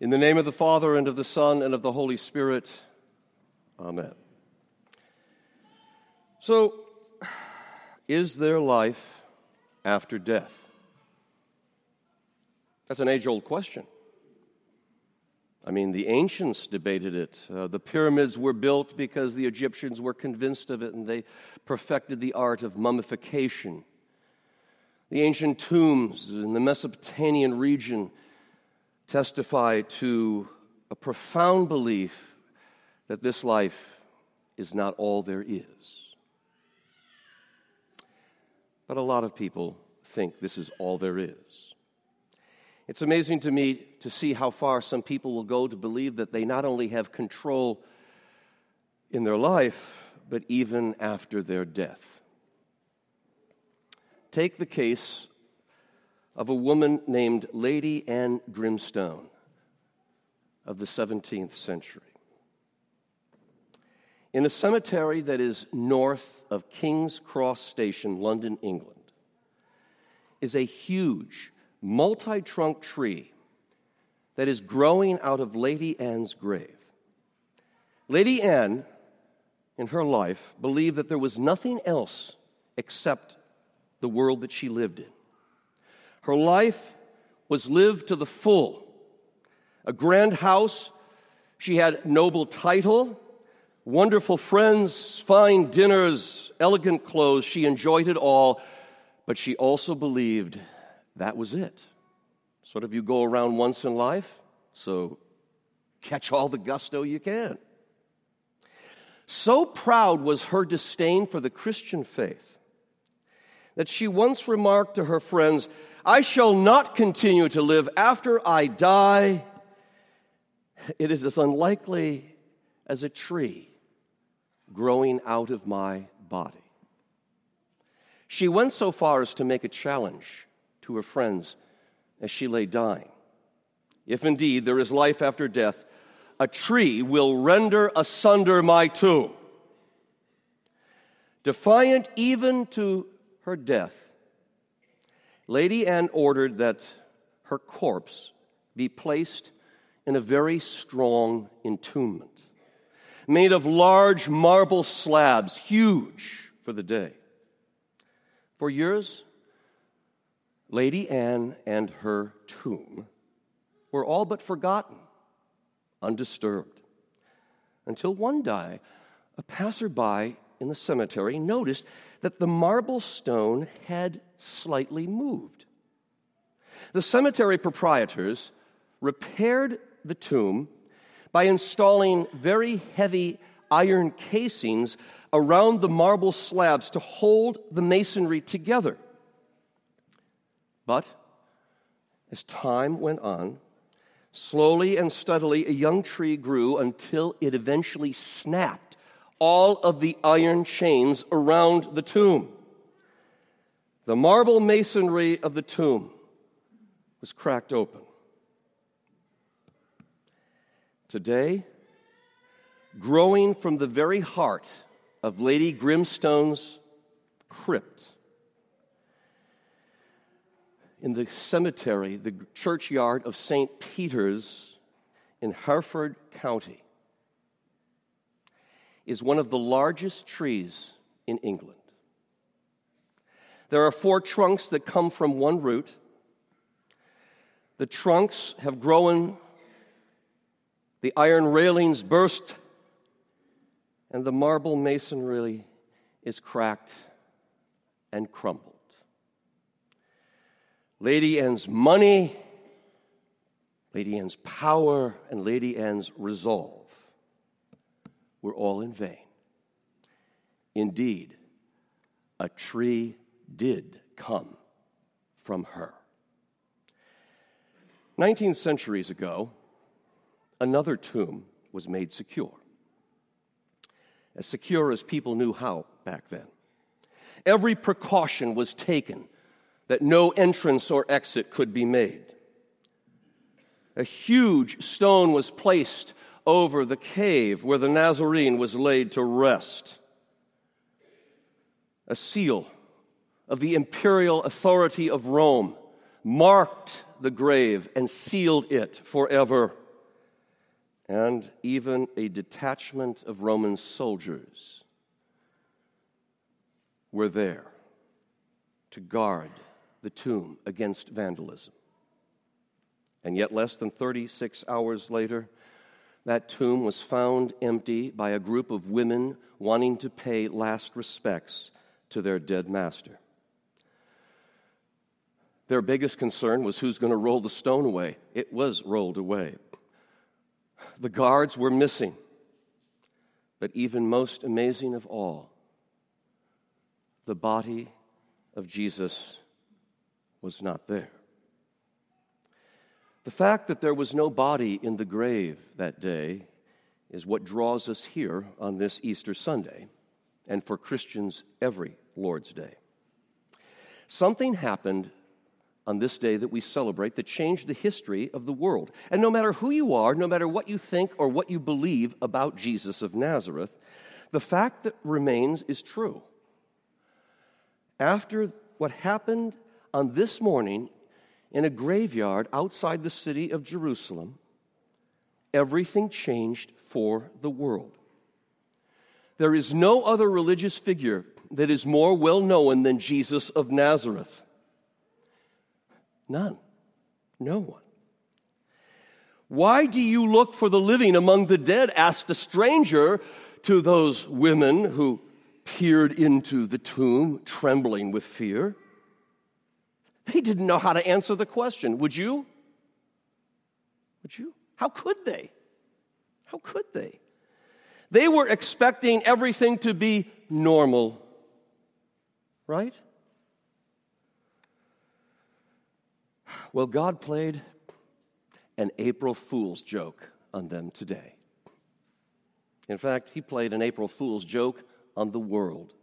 In the name of the Father, and of the Son, and of the Holy Spirit, Amen. So, is there life after death? That's an age old question. I mean, the ancients debated it. Uh, the pyramids were built because the Egyptians were convinced of it and they perfected the art of mummification. The ancient tombs in the Mesopotamian region testify to a profound belief that this life is not all there is. But a lot of people think this is all there is. It's amazing to me to see how far some people will go to believe that they not only have control in their life, but even after their death. Take the case of a woman named Lady Anne Grimston of the 17th century. In a cemetery that is north of King's Cross Station, London, England, is a huge multi trunk tree that is growing out of Lady Anne's grave. Lady Anne, in her life, believed that there was nothing else except the world that she lived in. Her life was lived to the full. A grand house, she had noble title, wonderful friends, fine dinners, elegant clothes. She enjoyed it all, but she also believed that was it. Sort of you go around once in life, so catch all the gusto you can. So proud was her disdain for the Christian faith that she once remarked to her friends, I shall not continue to live after I die. It is as unlikely as a tree growing out of my body. She went so far as to make a challenge to her friends as she lay dying. If indeed there is life after death, a tree will render asunder my tomb. Defiant even to her death, Lady Anne ordered that her corpse be placed in a very strong entombment, made of large marble slabs, huge for the day. For years, Lady Anne and her tomb were all but forgotten, undisturbed, until one day a passerby in the cemetery noticed that the marble stone had slightly moved. The cemetery proprietors repaired the tomb by installing very heavy iron casings around the marble slabs to hold the masonry together. But as time went on, slowly and steadily, a young tree grew until it eventually snapped all of the iron chains around the tomb. The marble masonry of the tomb was cracked open. Today, growing from the very heart of Lady Grimston's crypt, in the cemetery, the churchyard of St. Peter's in Hereford County, is one of the largest trees in England. There are four trunks that come from one root. The trunks have grown, the iron railings burst, and the marble masonry is cracked and crumbled. Lady Anne's money, Lady Anne's power, and Lady Anne's resolve were all in vain. Indeed, a tree did come from her. 19 centuries ago, another tomb was made secure. As secure as people knew how back then. Every precaution was taken that no entrance or exit could be made. A huge stone was placed over the cave where the Nazarene was laid to rest. A seal of the imperial authority of Rome marked the grave and sealed it forever. and even a detachment of Roman soldiers were there to guard the tomb against vandalism. And yet, less than 36 hours later, that tomb was found empty by a group of women wanting to pay last respects to their dead master. Their biggest concern was who's going to roll the stone away. It was rolled away. The guards were missing. But even most amazing of all, the body of Jesus was not there. The fact that there was no body in the grave that day is what draws us here on this Easter Sunday, and for Christians every Lord's Day. Something happened on this day that we celebrate that changed the history of the world. And no matter who you are, no matter what you think or what you believe about Jesus of Nazareth, the fact that remains is true. After what happened on this morning in a graveyard outside the city of Jerusalem, everything changed for the world. There is no other religious figure that is more well known than Jesus of Nazareth. None. No one. Why do you look for the living among the dead? asked a stranger to those women who peered into the tomb, trembling with fear. They didn't know how to answer the question. Would you? Would you? How could they? How could they? They were expecting everything to be normal, right? Well, God played an April Fool's joke on them today. In fact, He played an April Fool's joke on the world.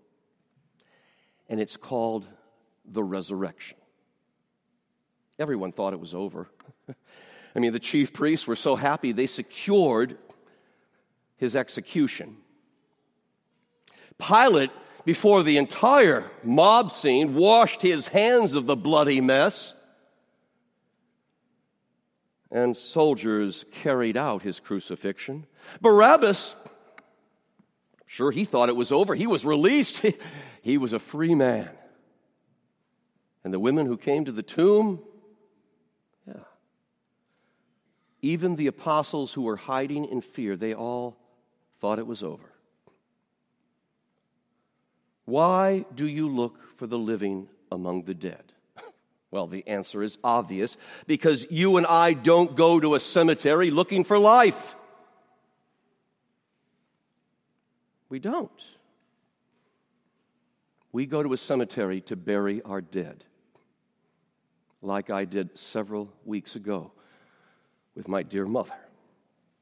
And it's called the resurrection. Everyone thought it was over. I mean, the chief priests were so happy they secured his execution. Pilate, before the entire mob scene, washed his hands of the bloody mess. And soldiers carried out his crucifixion. Barabbas, sure, he thought it was over. He was released, he was a free man. And the women who came to the tomb, yeah. Even the apostles who were hiding in fear, they all thought it was over. Why do you look for the living among the dead? Well, the answer is obvious because you and I don't go to a cemetery looking for life. We don't. We go to a cemetery to bury our dead like I did several weeks ago with my dear mother.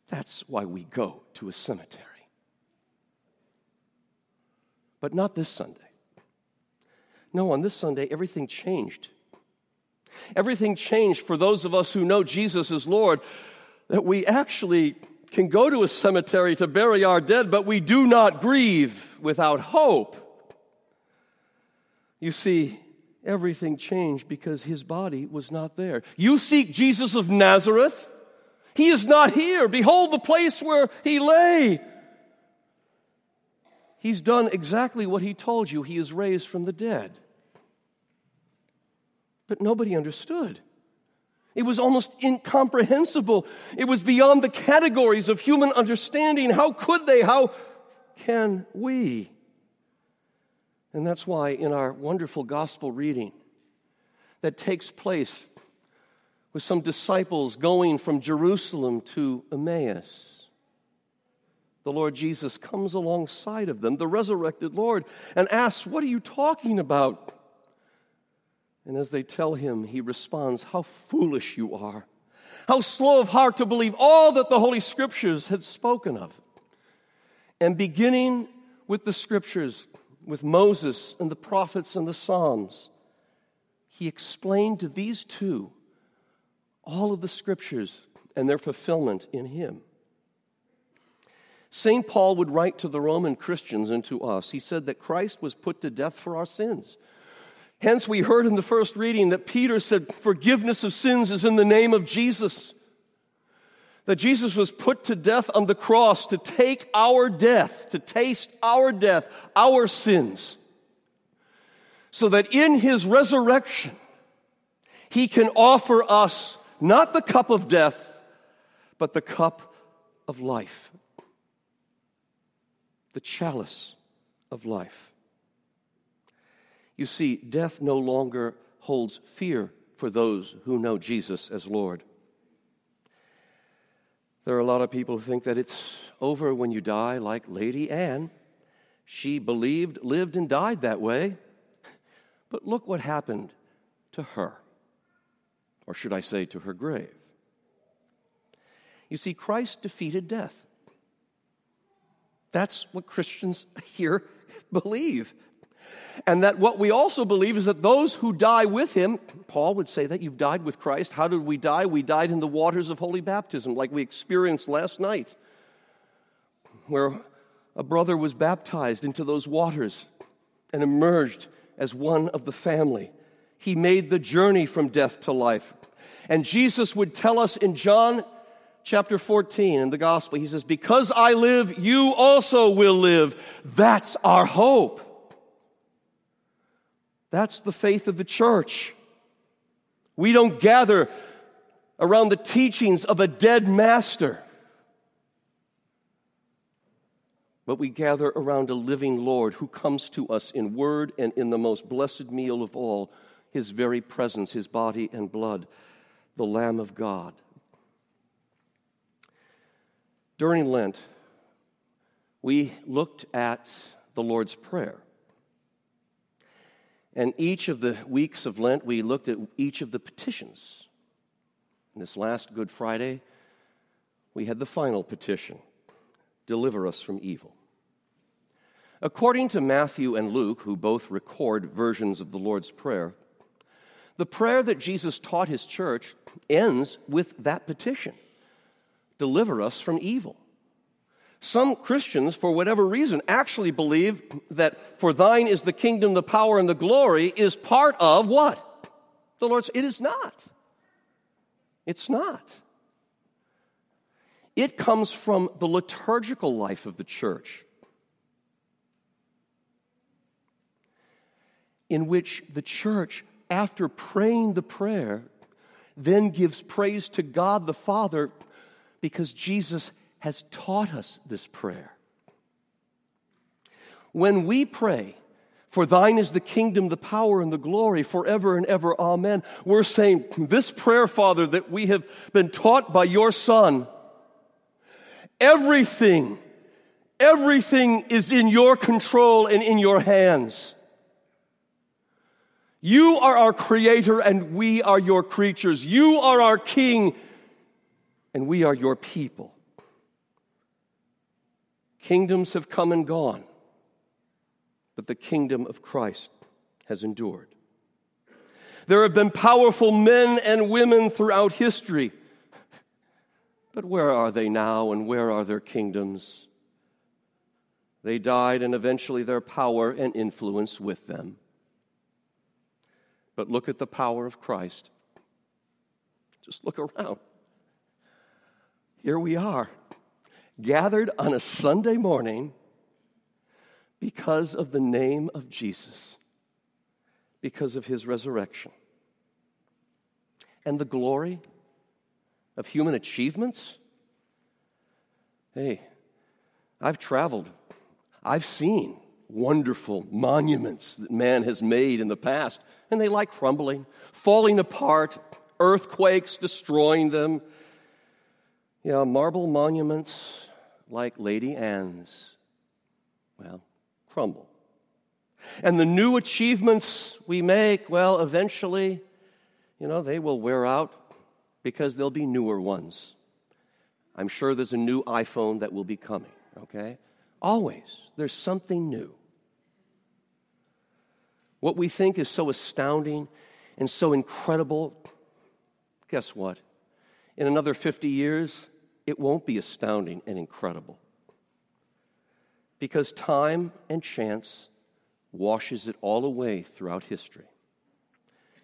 That's why we go to a cemetery. But not this Sunday. No, on this Sunday, everything changed. Everything changed for those of us who know Jesus as Lord, that we actually can go to a cemetery to bury our dead, but we do not grieve without hope. You see, everything changed because his body was not there. You seek Jesus of Nazareth. He is not here. Behold the place where he lay. He's done exactly what he told you. He is raised from the dead. But nobody understood. It was almost incomprehensible. It was beyond the categories of human understanding. How could they? How can we? And that's why in our wonderful gospel reading that takes place with some disciples going from Jerusalem to Emmaus, the Lord Jesus comes alongside of them, the resurrected Lord, and asks, What are you talking about? And as they tell him, he responds, How foolish you are! How slow of heart to believe all that the Holy Scriptures had spoken of. And beginning with the Scriptures, with Moses and the prophets and the Psalms, he explained to these two all of the scriptures and their fulfillment in him. St. Paul would write to the Roman Christians and to us. He said that Christ was put to death for our sins. Hence, we heard in the first reading that Peter said, Forgiveness of sins is in the name of Jesus. That Jesus was put to death on the cross to take our death, to taste our death, our sins, so that in his resurrection, he can offer us not the cup of death, but the cup of life, the chalice of life. You see, death no longer holds fear for those who know Jesus as Lord. There are a lot of people who think that it's over when you die, like Lady Anne. She believed, lived, and died that way. But look what happened to her, or should I say, to her grave. You see, Christ defeated death. That's what Christians here believe. And that what we also believe is that those who die with him, Paul would say that you've died with Christ. How did we die? We died in the waters of holy baptism, like we experienced last night, where a brother was baptized into those waters and emerged as one of the family. He made the journey from death to life. And Jesus would tell us in John chapter 14 in the gospel, he says, Because I live, you also will live. That's our hope. That's the faith of the church. We don't gather around the teachings of a dead master, but we gather around a living Lord who comes to us in word and in the most blessed meal of all, his very presence, his body and blood, the Lamb of God. During Lent, we looked at the Lord's Prayer. And each of the weeks of Lent, we looked at each of the petitions. And this last Good Friday, we had the final petition deliver us from evil. According to Matthew and Luke, who both record versions of the Lord's Prayer, the prayer that Jesus taught his church ends with that petition deliver us from evil. Some Christians, for whatever reason, actually believe that for thine is the kingdom, the power, and the glory is part of what? The Lord's. It is not. It's not. It comes from the liturgical life of the church, in which the church, after praying the prayer, then gives praise to God the Father because Jesus has taught us this prayer. When we pray, for thine is the kingdom, the power, and the glory forever and ever, amen. We're saying, This prayer, Father, that we have been taught by your Son, everything, everything is in your control and in your hands. You are our creator and we are your creatures. You are our king and we are your people. Kingdoms have come and gone, but the kingdom of Christ has endured. There have been powerful men and women throughout history, but where are they now and where are their kingdoms? They died, and eventually their power and influence with them. But look at the power of Christ. Just look around. Here we are gathered on a Sunday morning because of the name of Jesus, because of his resurrection. And the glory of human achievements? Hey, I've traveled, I've seen wonderful monuments that man has made in the past, and they lie crumbling, falling apart, earthquakes destroying them. Yeah, marble monuments like Lady Anne's, well, crumble. And the new achievements we make, well, eventually, you know, they will wear out because there'll be newer ones. I'm sure there's a new iPhone that will be coming, okay? Always, there's something new. What we think is so astounding and so incredible, guess what? In another 50 years, it won't be astounding and incredible. Because time and chance washes it all away throughout history.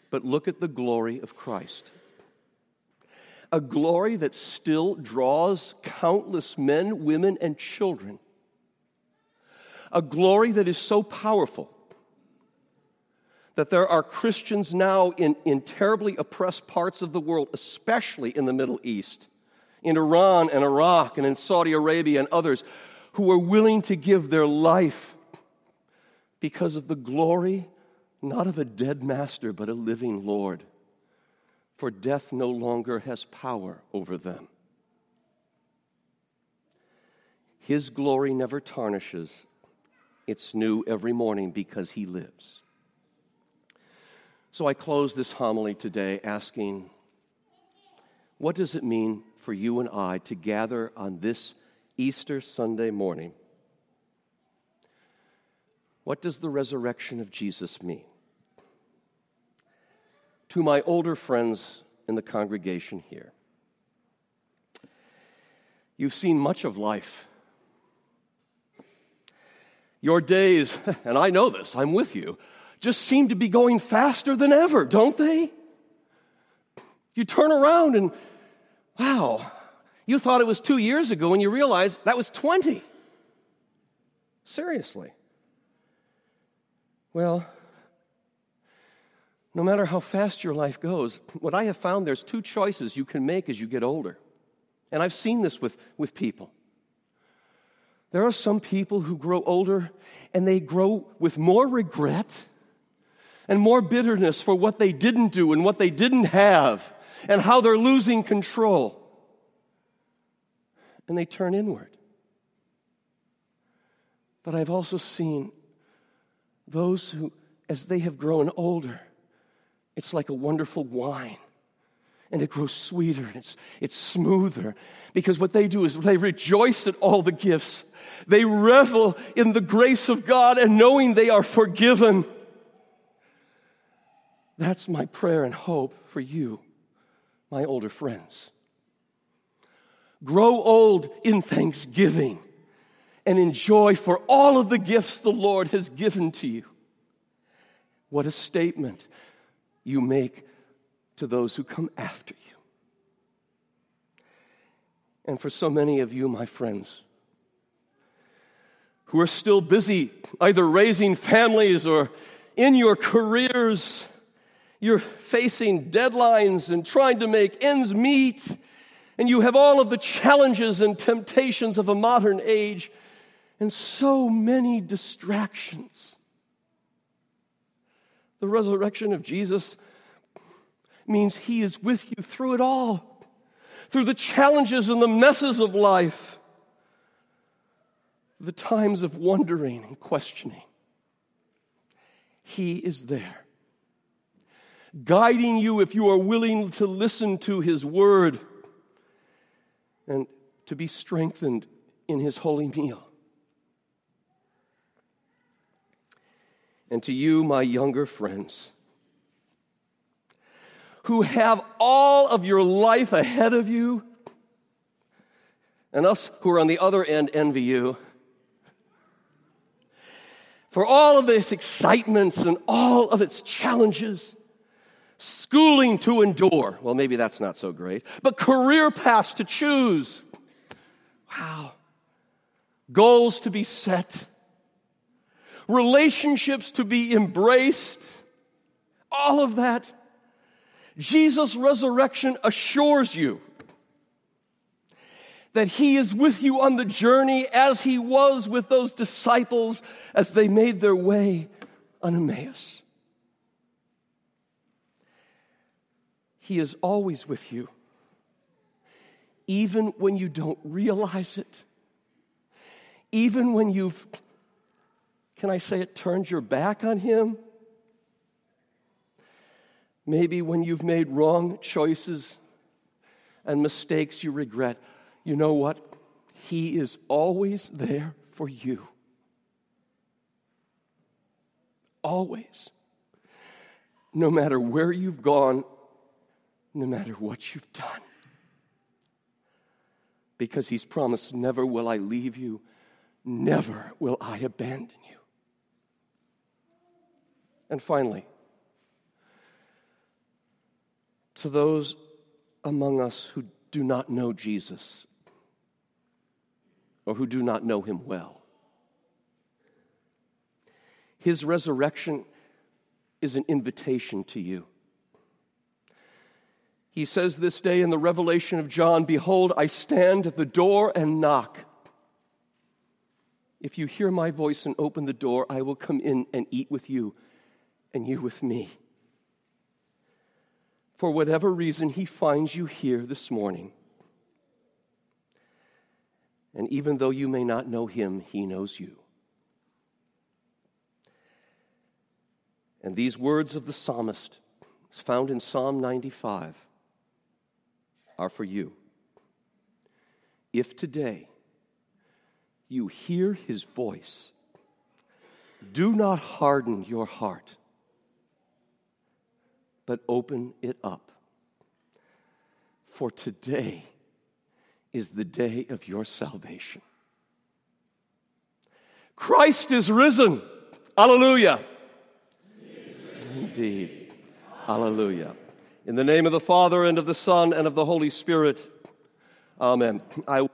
But look at the glory of Christ. a glory that still draws countless men, women, and children. A glory that is so powerful that there are Christians now in, in terribly oppressed parts of the world, especially in the Middle East, in Iran and Iraq and in Saudi Arabia and others, who are willing to give their life because of the glory, not of a dead master, but a living Lord. For death no longer has power over them. His glory never tarnishes, it's new every morning because He lives. So I close this homily today asking, what does it mean for you and I to gather on this Easter Sunday morning? What does the resurrection of Jesus mean? To my older friends in the congregation here, you've seen much of life. Your days, and I know this, I'm with you, just seem to be going faster than ever, don't they? You turn around and, wow, you thought it was two years ago and you realize that was 20. Seriously. Well, no matter how fast your life goes, what I have found there's two choices you can make as you get older. And I've seen this with, with people. There are some people who grow older and they grow with more regret and more bitterness for what they didn't do and what they didn't have and how they're losing control. And they turn inward. But I've also seen those who, as they have grown older, it's like a wonderful wine. And it grows sweeter and it's, it's smoother. Because what they do is they rejoice at all the gifts. They revel in the grace of God and knowing they are forgiven. That's my prayer and hope for you, my older friends. Grow old in thanksgiving and enjoy for all of the gifts the Lord has given to you. What a statement you make to those who come after you. And for so many of you, my friends, who are still busy either raising families or in your careers, you're facing deadlines and trying to make ends meet, and you have all of the challenges and temptations of a modern age, and so many distractions. The resurrection of Jesus means He is with you through it all, through the challenges and the messes of life, the times of wondering and questioning. He is there guiding you if you are willing to listen to His word and to be strengthened in His holy meal. And to you, my younger friends, who have all of your life ahead of you, and us who are on the other end envy you. For all of its excitements and all of its challenges, schooling to endure. Well, maybe that's not so great, but career paths to choose. Wow. Goals to be set, relationships to be embraced, all of that. Jesus' resurrection assures you that He is with you on the journey as He was with those disciples as they made their way on Emmaus. He is always with you, even when you don't realize it, even when you've, can I say it, turned your back on Him. Maybe when you've made wrong choices and mistakes you regret, you know what? He is always there for you. Always. No matter where you've gone no matter what you've done. Because he's promised, Never will I leave you, never will I abandon you. And finally, to those among us who do not know Jesus or who do not know him well. His resurrection is an invitation to you. He says this day in the revelation of John Behold, I stand at the door and knock. If you hear my voice and open the door, I will come in and eat with you, and you with me. For whatever reason, he finds you here this morning. And even though you may not know him, he knows you. And these words of the psalmist, found in Psalm 95, are for you. If today you hear his voice, do not harden your heart, but open it up. For today is the day of your salvation. Christ is risen. Hallelujah. Indeed. Hallelujah. In the name of the Father, and of the Son, and of the Holy Spirit. Amen. I